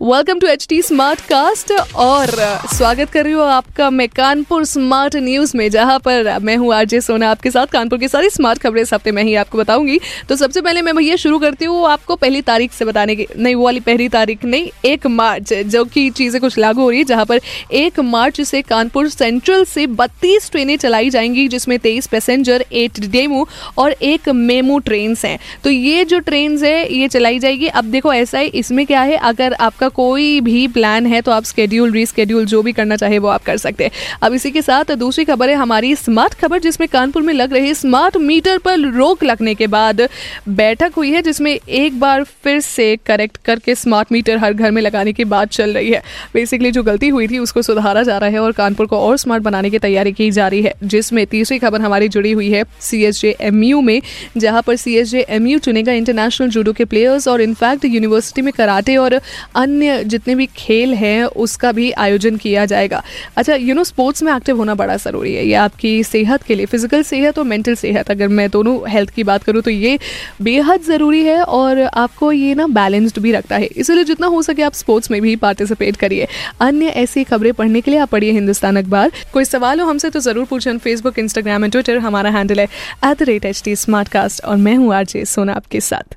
welcome to H T smart cast और स्वागत कर रही हूँ आपका मैं कानपुर स्मार्ट न्यूज़ में, जहाँ पर मैं हूँ आरजे सोना आपके साथ। कानपुर की सारी स्मार्ट खबरें इस हफ़्ते में ही आपको बताऊँगी। तो सबसे पहले मैं भैया शुरू करती हूँ आपको पहली तारीख से बताने की, नहीं, वो वाली पहली तारीख नहीं, एक मार्च, जो कि चीज़ें कुछ लागू हो रही है, जहाँ पर एक मार्च से कानपुर सेंट्रल से बत्तीस ट्रेनें चलाई जाएँगी, जिसमें तेईस पैसेंजर एट डेमू और एक मेमू ट्रेन हैं। तो ये जो ट्रेन है, ये चलाई जाएगी। अब देखो ऐसा है, इसमें क्या है, अगर आपका कोई भी प्लान है तो आप स्केड्यूल रीस्केड्यूल जो भी करना चाहे वो आप कर सकते हैं। अब इसी के साथ दूसरी खबर है हमारी स्मार्ट खबर, जिसमें कानपुर में लग रही स्मार्ट मीटर पर रोक लगने के बाद बैठक हुई है, जिसमें एक बार फिर से करेक्ट करके स्मार्ट मीटर हर घर में लगाने की बात चल रही है। बेसिकली जो गलती हुई थी, उसको सुधारा जा रहा है और कानपुर को और स्मार्ट बनाने की तैयारी की जा रही है, जिसमें तीसरी खबर हमारी जुड़ी हुई है C S J M U में, जहाँ पर C S J M U चुनेगा इंटरनेशनल जूडो के प्लेयर्स और इनफैक्ट यूनिवर्सिटी में कराटे और अन्य जितने भी खेल हैं, उसका भी आयोजन किया जाएगा। अच्छा यू नो स्पोर्ट्स में एक्टिव होना बड़ा ज़रूरी है। ये आपकी सेहत के लिए फ़िज़िकल सेहत और मेंटल सेहत, अगर मैं दोनों हेल्थ की बात करूँ तो ये बेहद ज़रूरी है और आपको ये ना बैलेंस्ड भी रखता है। इसलिए जितना हो सके आप स्पोर्ट्स में भी पार्टिसिपेट करिए। अन्य ऐसी खबरें पढ़ने के लिए आप पढ़िए हिंदुस्तान अखबार। कोई सवाल हो हमसे तो ज़रूर पूछें फेसबुक इंस्टाग्राम एंड ट्विटर हमारा हैंडल है at the rate H T smart cast और मैं हूँ आरजे सोना आपके साथ।